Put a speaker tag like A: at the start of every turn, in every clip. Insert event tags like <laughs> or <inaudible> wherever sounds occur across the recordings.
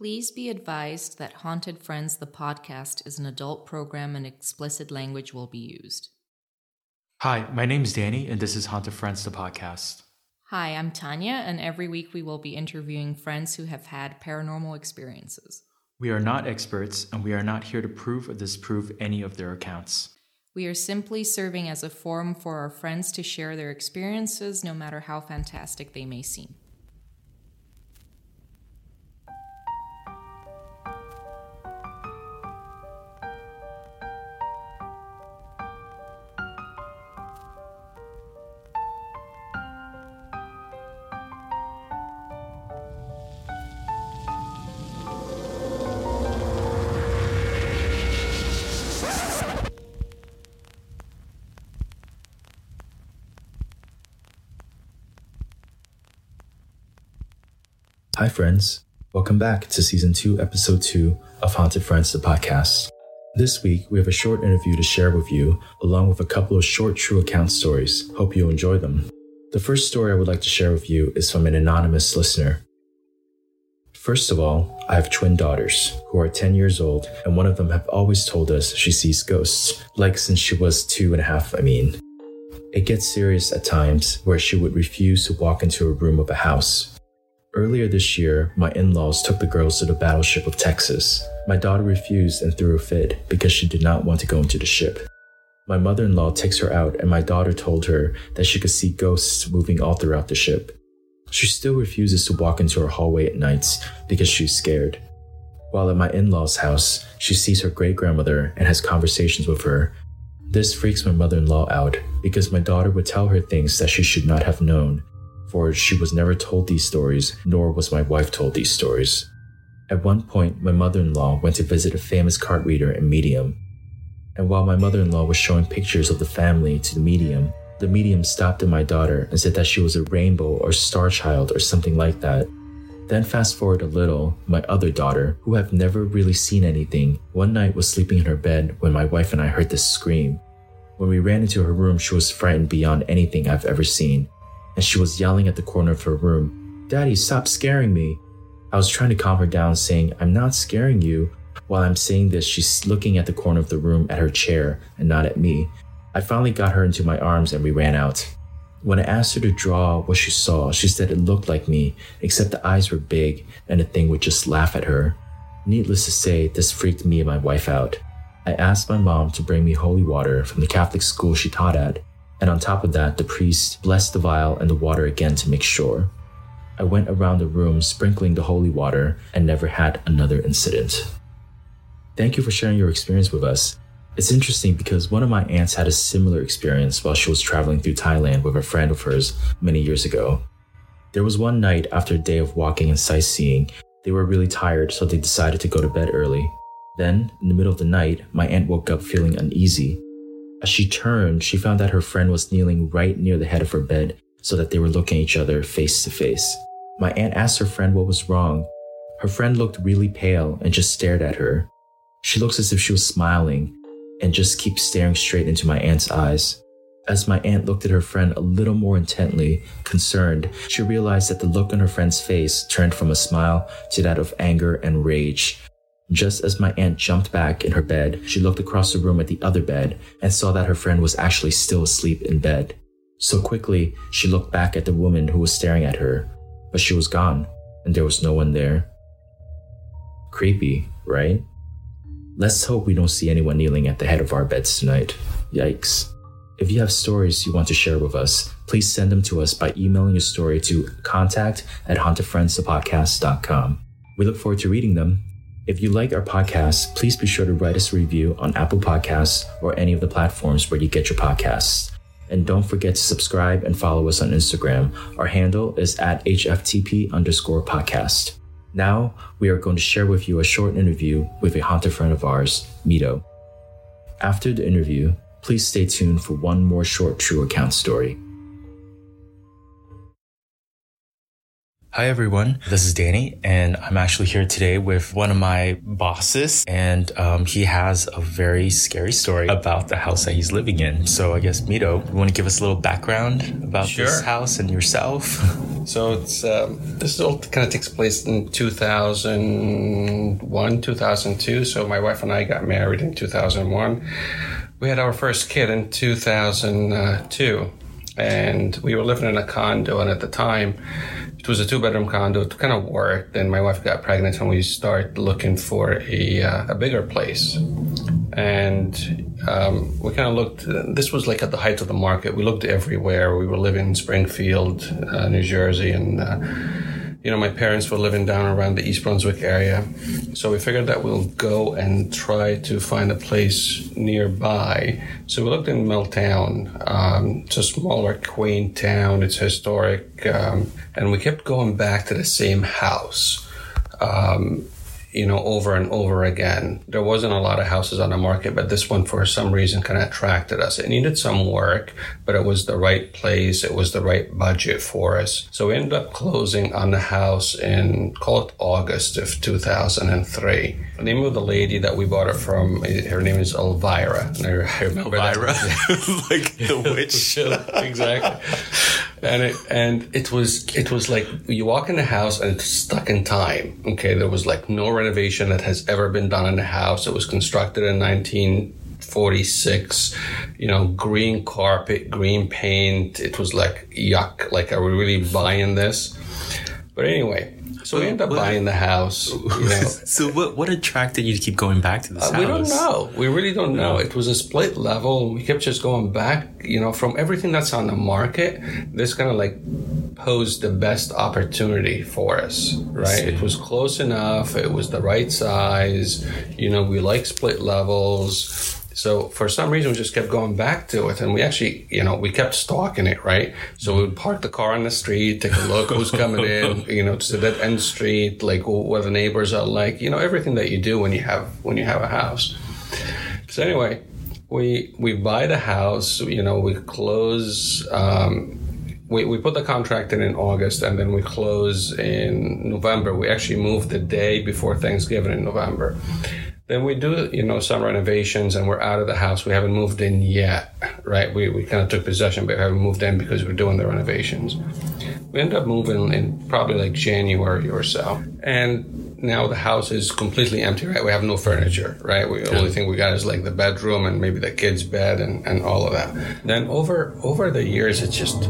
A: Please be advised that Haunted Friends, the podcast, is an adult program and explicit language will be used.
B: Hi, my name is Danny, and this is Haunted Friends, the podcast.
A: Hi, I'm Tanya, and every week we will be interviewing friends who have had paranormal experiences.
B: We are not experts, and we are not here to prove or disprove any of their accounts.
A: We are simply serving as a forum for our friends to share their experiences, no matter how fantastic they may seem.
C: Hi, friends. Welcome back to season two, episode two of Haunted Friends, the podcast. This week, we have a short interview to share with you, along with a couple of short true account stories. Hope you enjoy them. The first story I would like to share with you is from an anonymous listener. First of all, I have twin daughters who are 10 years old, and one of them have always told us she sees ghosts, like since she was two and a half, I mean. It gets serious at times where she would refuse to walk into a room of a house Earlier this year, my in laws took the girls to the battleship of Texas. My daughter refused and threw a fit because she did not want to go into the ship. My mother in law takes her out, and my daughter told her that she could see ghosts moving all throughout the ship. She still refuses to walk into her hallway at nights because she's scared. While at my in law's house, she sees her great grandmother and has conversations with her. This freaks my mother in law out because my daughter would tell her things that she should not have known for she was never told these stories, nor was my wife told these stories. At one point, my mother in law went to visit a famous card reader and medium. And while my mother in law was showing pictures of the family to the medium, the medium stopped at my daughter and said that she was a rainbow or star child or something like that. Then, fast forward a little, my other daughter, who have never really seen anything, one night was sleeping in her bed when my wife and I heard this scream. When we ran into her room, she was frightened beyond anything I've ever seen and she was yelling at the corner of her room, Daddy, stop scaring me. I was trying to calm her down, saying, I'm not scaring you. While I'm saying this, she's looking at the corner of the room at her chair and not at me. I finally got her into my arms and we ran out. When I asked her to draw what she saw, she said it looked like me, except the eyes were big and the thing would just laugh at her. Needless to say, this freaked me and my wife out. I asked my mom to bring me holy water from the Catholic school she taught at, and on top of that, the priest blessed the vial and the water again to make sure. I went around the room sprinkling the holy water and never had another incident. Thank you for sharing your experience with us. It's interesting because one of my aunts had a similar experience while she was traveling through Thailand with a friend of hers many years ago. There was one night after a day of walking and sightseeing, they were really tired, so they decided to go to bed early. Then, in the middle of the night, my aunt woke up feeling uneasy as she turned, she found that her friend was kneeling right near the head of her bed so that they were looking at each other face to face. My aunt asked her friend what was wrong. Her friend looked really pale and just stared at her. She looks as if she was smiling and just keeps staring straight into my aunt's eyes. As my aunt looked at her friend a little more intently, concerned, she realized that the look on her friend's face turned from a smile to that of anger and rage. Just as my aunt jumped back in her bed, she looked across the room at the other bed and saw that her friend was actually still asleep in bed. So quickly, she looked back at the woman who was staring at her, but she was gone and there was no one there. Creepy, right? Let's hope we don't see anyone kneeling at the head of our beds tonight. Yikes. If you have stories you want to share with us, please send them to us by emailing your story to contact at hauntedfriendsthepodcast.com. We look forward to reading them if you like our podcast, please be sure to write us a review on Apple Podcasts or any of the platforms where you get your podcasts. And don't forget to subscribe and follow us on Instagram. Our handle is at HFTP underscore podcast. Now, we are going to share with you a short interview with a haunted friend of ours, Medo. After the interview, please stay tuned for one more short true account story. Hi, everyone. This is Danny, and I'm actually here today with one of my bosses, and um, he has a very scary story about the house that he's living in. So, I guess, Medo, you want to give us a little background about
D: Sure.
C: this house and yourself? <laughs>
D: So it's um, this all kind of takes place in 2001, 2002. So my wife and I got married in 2001. We had our first kid in 2002, and we were living in a condo. And at the time, was a two-bedroom condo. It kind of worked. Then my wife got pregnant, and we started looking for a uh, a bigger place. And um, we kind of looked. This was like at the height of the market. We looked everywhere. We were living in Springfield, uh, New Jersey, and uh, you know my parents were living down around the East Brunswick area. So we figured that we'll go and try to find a place nearby. So we looked in Milltown. Um, it's a smaller, quaint town. It's historic, um, and we kept going back to the same house. Um, you know, over and over again. There wasn't a lot of houses on the market, but this one, for some reason, kind of attracted us. It needed some work, but it was the right place. It was the right budget for us. So we ended up closing on the house in, call it August of 2003. The name of the lady that we bought it from, her name is Elvira. And I remember that. <laughs>
C: like the witch. <laughs>
D: exactly. <laughs> And it and it was it was like you walk in the house and it's stuck in time. Okay, there was like no renovation that has ever been done in the house. It was constructed in 1946. You know, green carpet, green paint. It was like yuck. Like, are we really buying this? But anyway, so we ended up
C: What-
D: buying the house. You <laughs> know,
C: so, what, what attracted you to keep going back to this
D: uh,
C: house?
D: we don't know. We really don't know. It was a split level. We kept just going back. You know, from everything that's on the market, this kind of like posed the best opportunity for us. Right? It was close enough. It was the right size. You know, we like split levels. So for some reason, we just kept going back to it, and we actually, you know, we kept stalking it, right? So we would park the car on the street, take a look who's coming in, <laughs> you know, to that end street, like what the neighbors are like, you know, everything that you do when you have when you have a house. So anyway, we we buy the house, you know, we close. Um, we, we put the contract in in August and then we close in November. We actually moved the day before Thanksgiving in November. Then we do, you know, some renovations and we're out of the house. We haven't moved in yet, right? We, we kind of took possession, but we haven't moved in because we're doing the renovations. We end up moving in probably like January or so. And now the house is completely empty, right? We have no furniture, right? We, the only thing we got is like the bedroom and maybe the kid's bed and, and all of that. Then over, over the years, it's just,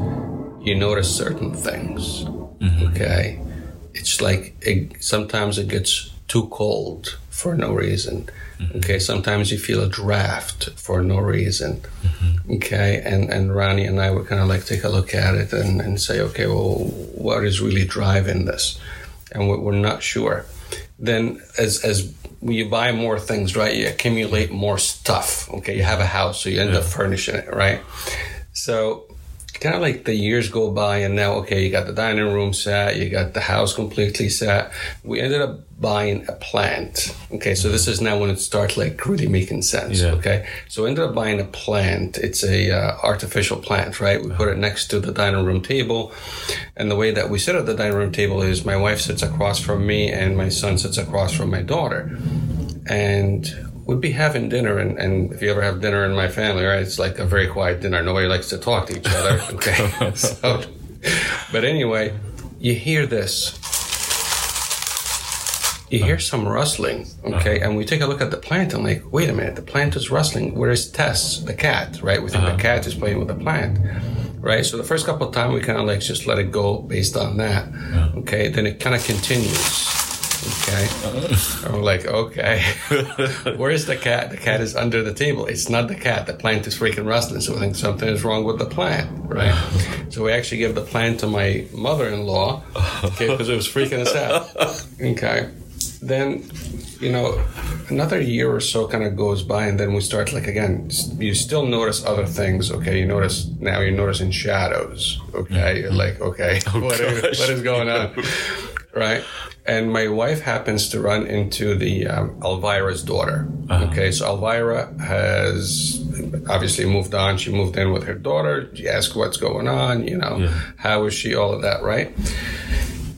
D: you notice certain things, mm-hmm. okay? It's like it, sometimes it gets too cold for no reason. Mm-hmm. Okay, sometimes you feel a draft for no reason. Mm-hmm. Okay, and and Ronnie and I would kind of like take a look at it and, and say, okay, well, what is really driving this? And we're, we're not sure. Then as as you buy more things, right? You accumulate more stuff. Okay, you have a house, so you end up furnishing it, right? So kind of like the years go by and now okay you got the dining room set you got the house completely set. We ended up buying a plant okay? So this is now when it starts like really making sense
C: Yeah.
D: okay? So we ended up buying a plant. It's a uh, artificial plant right? We put it next to the dining room table and the way that we sit at the dining room table is my wife sits across from me and my son sits across from my daughter. And we'd be having dinner and, and if you ever have dinner in my family right it's like a very quiet dinner. Nobody likes to talk to each <laughs> other. Okay? <laughs> so but anyway you hear this. You hear uh-huh. some rustling okay? Uh-huh. And we take a look at the plant and like wait a minute the plant is rustling. Where is tess the cat right? We think the uh-huh. cat is playing with the plant right? So the first couple of times we kind of like just let it go based on that okay? Then it kind of continues Okay. We're like, okay. <laughs> Where's the cat? The cat is under the table. It's not the cat. The plant is freaking rustling. So I think something is wrong with the plant, right? <sighs> so we actually give the plant to my mother in law, okay, because it was freaking us out. Okay. Then, you know, another year or so kind of goes by, and then we start like again. You still notice other things. Okay, you notice now you're noticing shadows. Okay, mm-hmm. you're like, okay, <laughs> what is-
C: gosh.
D: what is oh, going on? <laughs> right? And my wife happens to run into the um, Elvira's daughter. Okay, so Elvira has obviously moved on. She moved in with her daughter. She asked what's going on, you know, how is she, all of that, right?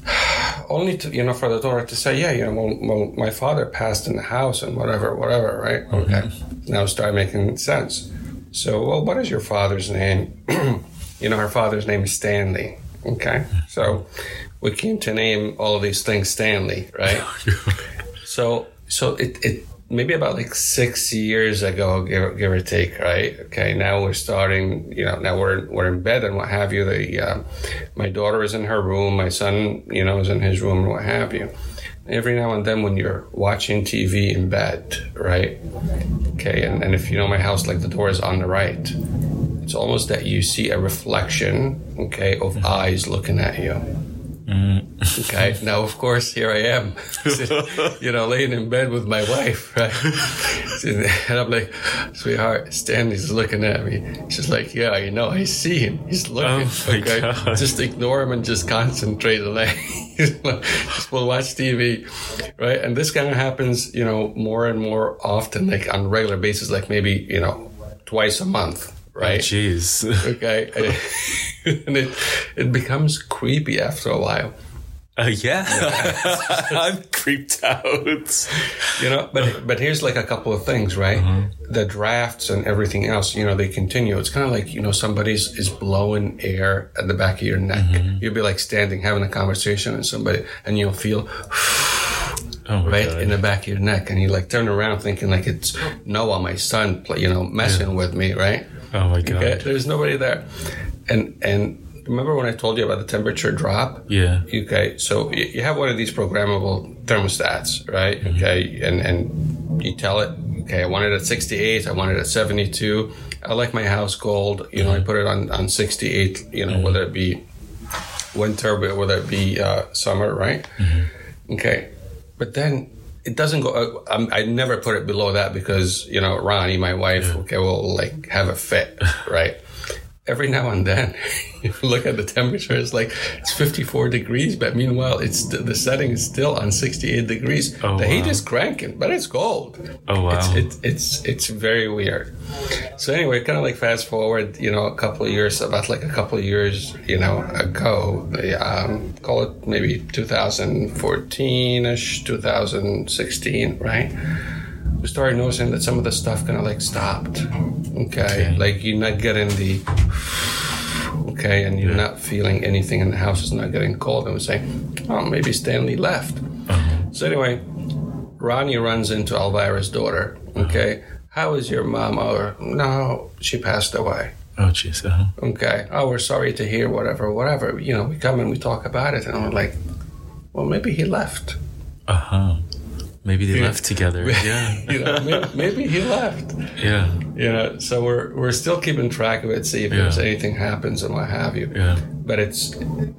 D: <sighs> only to you know for the daughter to say, yeah, you know, well, well my father passed in the house and whatever, whatever, right? Okay, now start making sense. So, well, what is your father's name? <clears throat> you know, her father's name is Stanley. Okay, so we came to name all of these things Stanley, right? <laughs> so, so it, it maybe about like six years ago, give, give or take, right? Okay, now we're starting. You know, now we're we're in bed and what have you. The uh, my daughter is in her room, my son, you know, is in his room and what have you. Every now and then, when you're watching TV in bed, right? Okay, and, and if you know my house, like the door is on the right, it's almost that you see a reflection, okay, of eyes looking at you. Mm-hmm. <laughs> Okay. Now, of course, here I am, <laughs> you know, laying in bed with my wife, <laughs> right? And I'm like, sweetheart, Stanley's looking at me. She's like, yeah, you know, I see him. He's looking.
B: Oh
D: okay.
B: God.
D: Just ignore him and just concentrate on that. just we'll watch TV, right? And this kind of happens, you know, more and more often, like on a regular basis, like maybe, you know, twice a month, Oh, right?
B: Jeez. <laughs>
D: okay <laughs> and it it becomes creepy after a while.
B: Uh, yeah. <laughs> I'm creeped out.
D: you know but uh-huh. but here's like a couple of things right? Uh-huh. The drafts and everything else you know they continue. It's kind of like you know somebody's is blowing air at the back of your neck. Mm-hmm. You'll be like standing having a conversation and somebody and you'll feel <sighs>
B: Oh
D: right
B: God.
D: in the back of your neck. And you like turn around thinking like it's oh. noah my son you know messing with me right
B: oh my God.
D: okay there's nobody there and and remember when i told you about the temperature drop
B: Yeah.
D: Okay, so you have one of these programmable thermostats, right? Mm-hmm. Okay, and and you tell it, okay, I want it at 68, I want it at 72. I like my house cold. You know, I mm-hmm. put it on on 68. You know, mm-hmm. whether it be winter, whether it be uh, summer, right? Okay, but then it doesn't go. Uh, I'm, I never put it below that because you know Ronnie, my wife, okay, will like have a fit, right? Every now and then, <laughs> you look at the temperature. It's like it's 54 degrees, but meanwhile, it's the setting is still on 68 degrees.
B: Oh,
D: the heat is cranking, but it's cold.
B: Oh, wow.
D: It's it's it's, it's very weird. So anyway, kind of like fast forward, you know, a couple of years, about like a couple of years, you know, ago, um, call it maybe 2014ish, 2016, right? We started noticing that some of the stuff kind of like stopped. Okay, like you're not getting the okay, and you're not feeling anything in the house is not getting cold. And we're saying, oh, maybe Stanley left. So anyway, Ronnie runs into Elvira's daughter. Okay, how is your mom? Or no, she passed away.
B: Oh jeez. Uh-huh.
D: Okay, oh, we're sorry to hear whatever, whatever. You know, we come and we talk about it, and we're like, well, maybe he left.
B: Uh-huh. Maybe they left together. <laughs> Yeah.
D: You know, maybe, maybe he left.
B: Yeah.
D: You know, so we're we're still keeping track of it, see if there's
B: Yeah.
D: anything happens and what have you.
B: Yeah.
D: But it's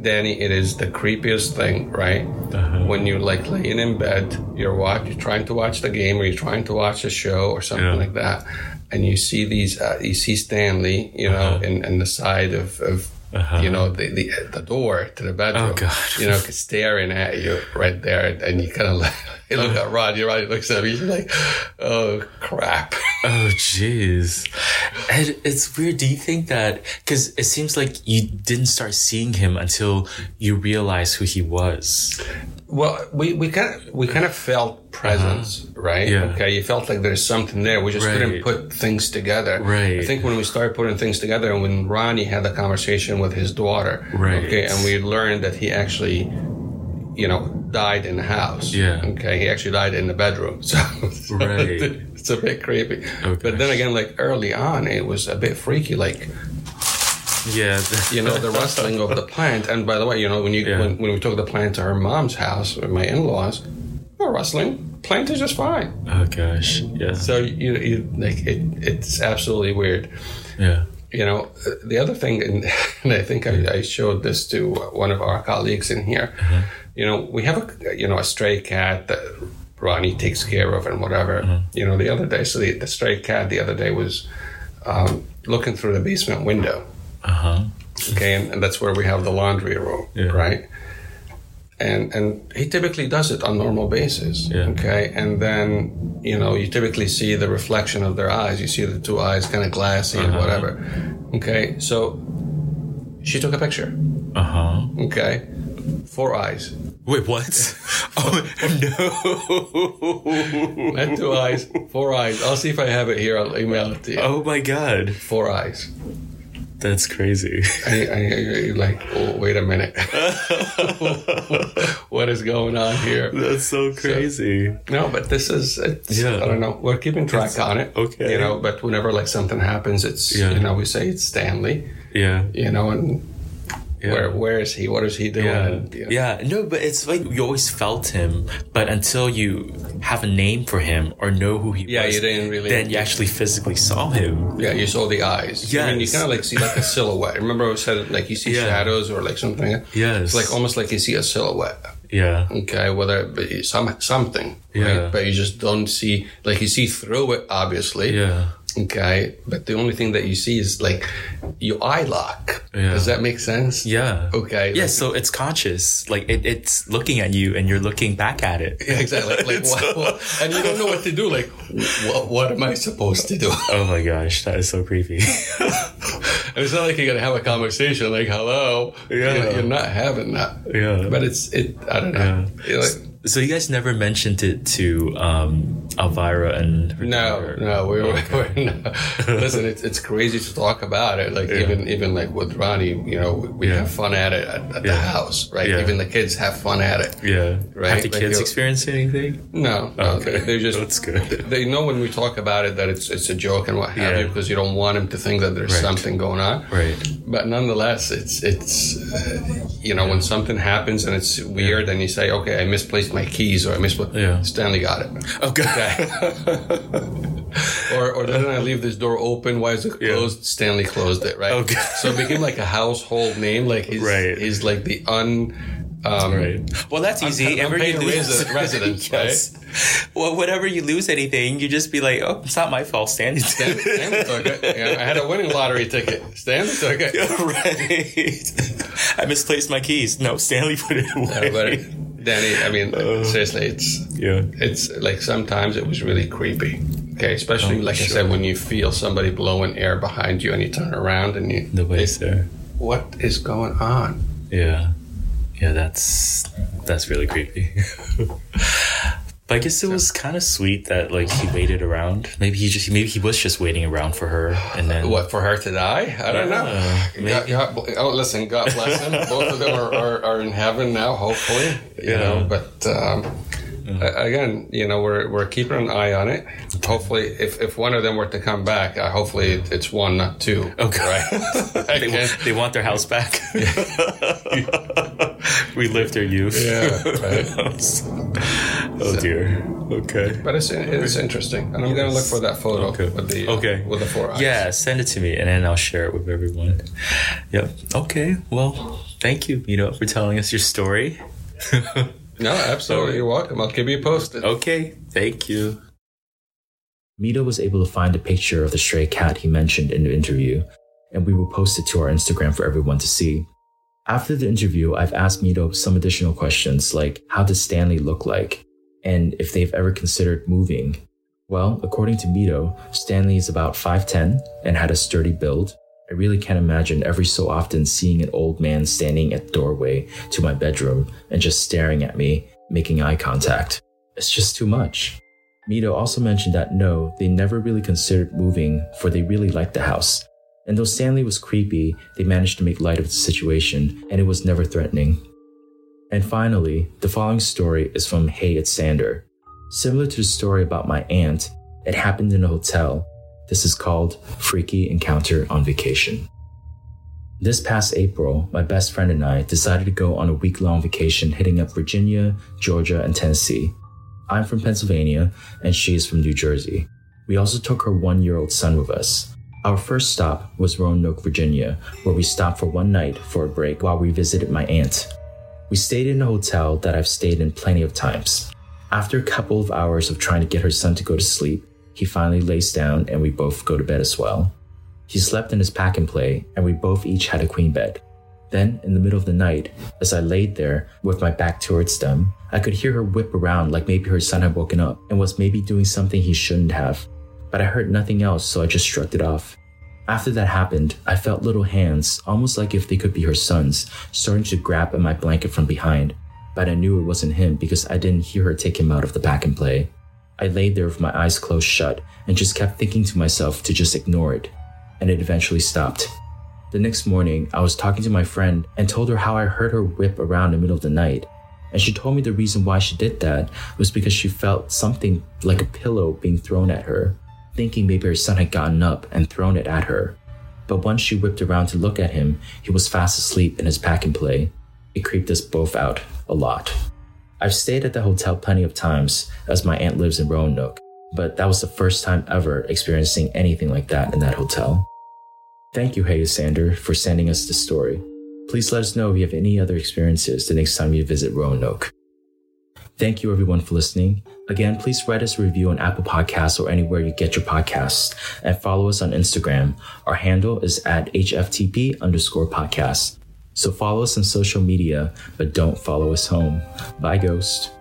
D: Danny, it is the creepiest thing, right?
B: Uh-huh.
D: When you're like laying in bed, you're watch, you're trying to watch the game, or you're trying to watch a show or something
B: Yeah.
D: like that, and you see these, uh, you see Stanley, you know,
B: Uh-huh.
D: in, in the side of, of
B: Uh-huh.
D: you know, the, the the door to the bedroom,
B: Oh, God.
D: you know, staring at you right there, and you kind of <laughs> like, you look at Rod, you're right, looks at me, you're like, oh crap. <laughs>
B: Oh jeez. And it's weird. Do you think that because it seems like you didn't start seeing him until you realized who he was?
D: Well, we, we kind of we kind of felt presence, right?
B: Uh-huh. Yeah.
D: Okay, you felt like there's something there. We just
B: Right.
D: couldn't put things together.
B: Right.
D: I think when we started putting things together, and when Ronnie had the conversation with his daughter,
B: Right.
D: Okay, and we learned that he actually, you know, died in the house.
B: Yeah.
D: Okay, he actually died in the bedroom. So, <laughs> so
B: Right.
D: it's a bit creepy.
B: Oh,
D: but then again, like early on, it was a bit freaky. Like
B: Yeah.
D: you know the rustling of the plant. And by the way, you know when you
B: Yeah.
D: when, when we took the plant to her mom's house my in-laws, no rustling. Plant is just fine.
B: oh gosh. Yeah.
D: So you, you like it. It's absolutely weird.
B: Yeah.
D: You know the other thing, and, <laughs> and I think I, I showed this to one of our colleagues in here. Uh-huh. You know we have a you know a stray cat that Ronnie takes care of and whatever. You know the other day, so the, the stray cat the other day was um, looking through the basement window
B: Uh huh.
D: okay and, and that's where we have the laundry room
B: Yeah.
D: right and and he typically does it on normal basis
B: Yeah.
D: okay and then you know you typically see the reflection of their eyes you see the two eyes kind of glassy and
B: Uh-huh.
D: whatever okay so she took a picture
B: Uh huh.
D: okay four eyes
B: Wait, what? <laughs> oh no!
D: Not two eyes, four eyes. I'll see if I have it here. I'll email it to you.
B: Oh my god,
D: Four eyes.
B: that's crazy.
D: I, I, you're like, oh, wait a minute. <laughs> what is going on here?
B: That's so crazy.
D: No, but this is, it's,
B: Yeah.
D: I don't know. We're keeping track on it.
B: okay.
D: You know, but whenever like something happens, it's,
B: Yeah.
D: you know, we say it's Stanley,
B: yeah.
D: you know, and
B: Yeah.
D: where, where is he? What is he doing?
B: Yeah.
D: You
B: Yeah. No, but it's like you always felt him, but until you have a name for him or know who he
D: Yeah,
B: was,
D: you didn't really-
B: then you actually physically saw him.
D: Yeah, you saw the eyes. I mean, you kind of like see like a <laughs> silhouette. Remember I said like you see
B: Yeah.
D: shadows or like something.
B: Yes.
D: It's like almost like you see a silhouette.
B: Yeah.
D: Okay, whether it be some something,
B: Yeah.
D: right? But you just don't see like you see through it, obviously.
B: Yeah.
D: Okay, but the only thing that you see is like your eye lock.
B: Yeah.
D: Does that make sense?
B: Yeah.
D: Okay.
B: Yeah.
D: like-
B: So it's conscious. Like it, it's looking at you and you're looking back at it.
D: Yeah, exactly. <laughs> Like,
B: It's
D: what, what- and you don't know what to do. Like, what, what am I supposed to do? <laughs>
B: Oh my gosh. That is so creepy.
D: And <laughs> it's not like you're gonna have a conversation like, "Hello."
B: Yeah.
D: You're, you're not having that.
B: Yeah.
D: But it's it. I don't know. You're like,
B: so you guys never mentioned it to um, Elvira and her
D: no,
B: daughter?
D: no, we were, <laughs> we're not. Listen, it's it's crazy to talk about it. Like even even like with Ronnie, you know, we
B: Yeah.
D: have fun at it at, at the house, right?
B: Yeah.
D: Even the kids have fun at it.
B: Yeah.
D: Right,
B: Have the
D: like
B: kids
D: you'll-
B: experience anything?
D: No, no,
B: Okay.
D: they, they just <laughs>
B: That's good.
D: They know when we talk about it that it's it's a joke and what have
B: Yeah.
D: you because you don't want them to think that there's
B: Right.
D: something going on.
B: Right.
D: But nonetheless, it's it's uh, you know when something happens and it's weird and you say, okay, I misplaced my keys or I misplaced.
B: Yeah.
D: Stanley got it.
B: Okay. <laughs>
D: Or or didn't I leave this door open? Why is it
B: Yeah.
D: closed? Stanley closed it. Right.
B: Okay.
D: So it became like a household name. Like he's
B: Right.
D: he's like the un. Um,
B: Right. Well, that's easy.
D: I'm
B: Ever
D: paying
B: you lose
D: resi- <laughs> residence,
B: yes. Well, whenever you lose anything, you just be like, "Oh, it's not my fault." Stanley
D: Stan, Stanley took it. Yeah, I had a winning lottery ticket. Stanley took it. <laughs>
B: right. I misplaced my keys. No, Stanley put it away.
D: Uh, Danny, I mean, seriously, it's
B: yeah.
D: it's like sometimes it was really creepy. Okay, especially
B: Oh,
D: like I said, when you feel somebody blowing air behind you and you turn around and you,
B: Nobody's there.
D: what is going on?
B: Yeah. Yeah, that's that's really creepy. <laughs> but I guess it was kind of sweet that like he waited around. Maybe he just maybe he was just waiting around for her, and then
D: What for her to die? I don't know.
B: Yeah,
D: God, God, oh, listen, God bless them. <laughs> Both of them are, are, are in heaven now, hopefully. You
B: Yeah.
D: know, but um, a- again, you know, we're we're keeping an eye on it. Hopefully, if, if one of them were to come back, uh, hopefully it's one, not two.
B: Okay.
D: right? <laughs>
B: they, want, they want their house back. <laughs> we lived their youth.
D: Yeah, right.
B: Oh dear. Okay.
D: But it's it's interesting, and I'm gonna look for that photo
B: Okay.
D: with the
B: Okay.
D: with the four eyes.
B: Yeah, send it to me and then I'll share it with everyone. Yep. Okay. Well, thank you, Medo, for telling us your story. <laughs>
D: No, absolutely. You're welcome. I'll keep you posted.
B: okay. Thank you.
C: Medo was able to find a picture of the stray cat he mentioned in the interview, and we will post it to our Instagram for everyone to see. After the interview, I've asked Medo some additional questions like how does Stanley look like, and if they've ever considered moving. Well, according to Medo, Stanley is about 5'10 and had a sturdy build. I really can't imagine every so often seeing an old man standing at the doorway to my bedroom and just staring at me, making eye contact. It's just too much. Medo also mentioned that no, they never really considered moving, for they really liked the house. And though Stanley was creepy, they managed to make light of the situation, and it was never threatening. And finally, the following story is from Hey It's Sander. Similar to the story about my aunt, it happened in a hotel. This is called Freaky Encounter on Vacation. This past April, my best friend and I decided to go on a week long vacation hitting up Virginia, Georgia, and Tennessee. I'm from Pennsylvania, and she is from New Jersey. We also took her one year old son with us. Our first stop was Roanoke, Virginia, where we stopped for one night for a break while we visited my aunt. We stayed in a hotel that I've stayed in plenty of times. After a couple of hours of trying to get her son to go to sleep, he finally lays down and we both go to bed as well. He slept in his pack and play, and we both each had a queen bed. Then, in the middle of the night, as I laid there with my back towards them, I could hear her whip around like maybe her son had woken up and was maybe doing something he shouldn't have. But I heard nothing else, so I just shrugged it off. After that happened, I felt little hands, almost like if they could be her son's, starting to grab at my blanket from behind. but I knew it wasn't him because I didn't hear her take him out of the pack and play. I laid there with my eyes closed shut and just kept thinking to myself to just ignore it, and it eventually stopped. The next morning, I was talking to my friend and told her how I heard her whip around in the middle of the night. And she told me the reason why she did that was because she felt something like a pillow being thrown at her, thinking maybe her son had gotten up and thrown it at her. But once she whipped around to look at him, he was fast asleep in his pack and play. It creeped us both out a lot. I've stayed at the hotel plenty of times as my aunt lives in Roanoke, but that was the first time ever experiencing anything like that in that hotel. Thank you, Hey Sander, for sending us this story. Please let us know if you have any other experiences the next time you visit Roanoke. Thank you everyone for listening. Again, please write us a review on Apple Podcasts or anywhere you get your podcasts and follow us on Instagram. Our handle is at HFTP underscore podcast. So follow us on social media, but don't follow us home. Bye, Ghost.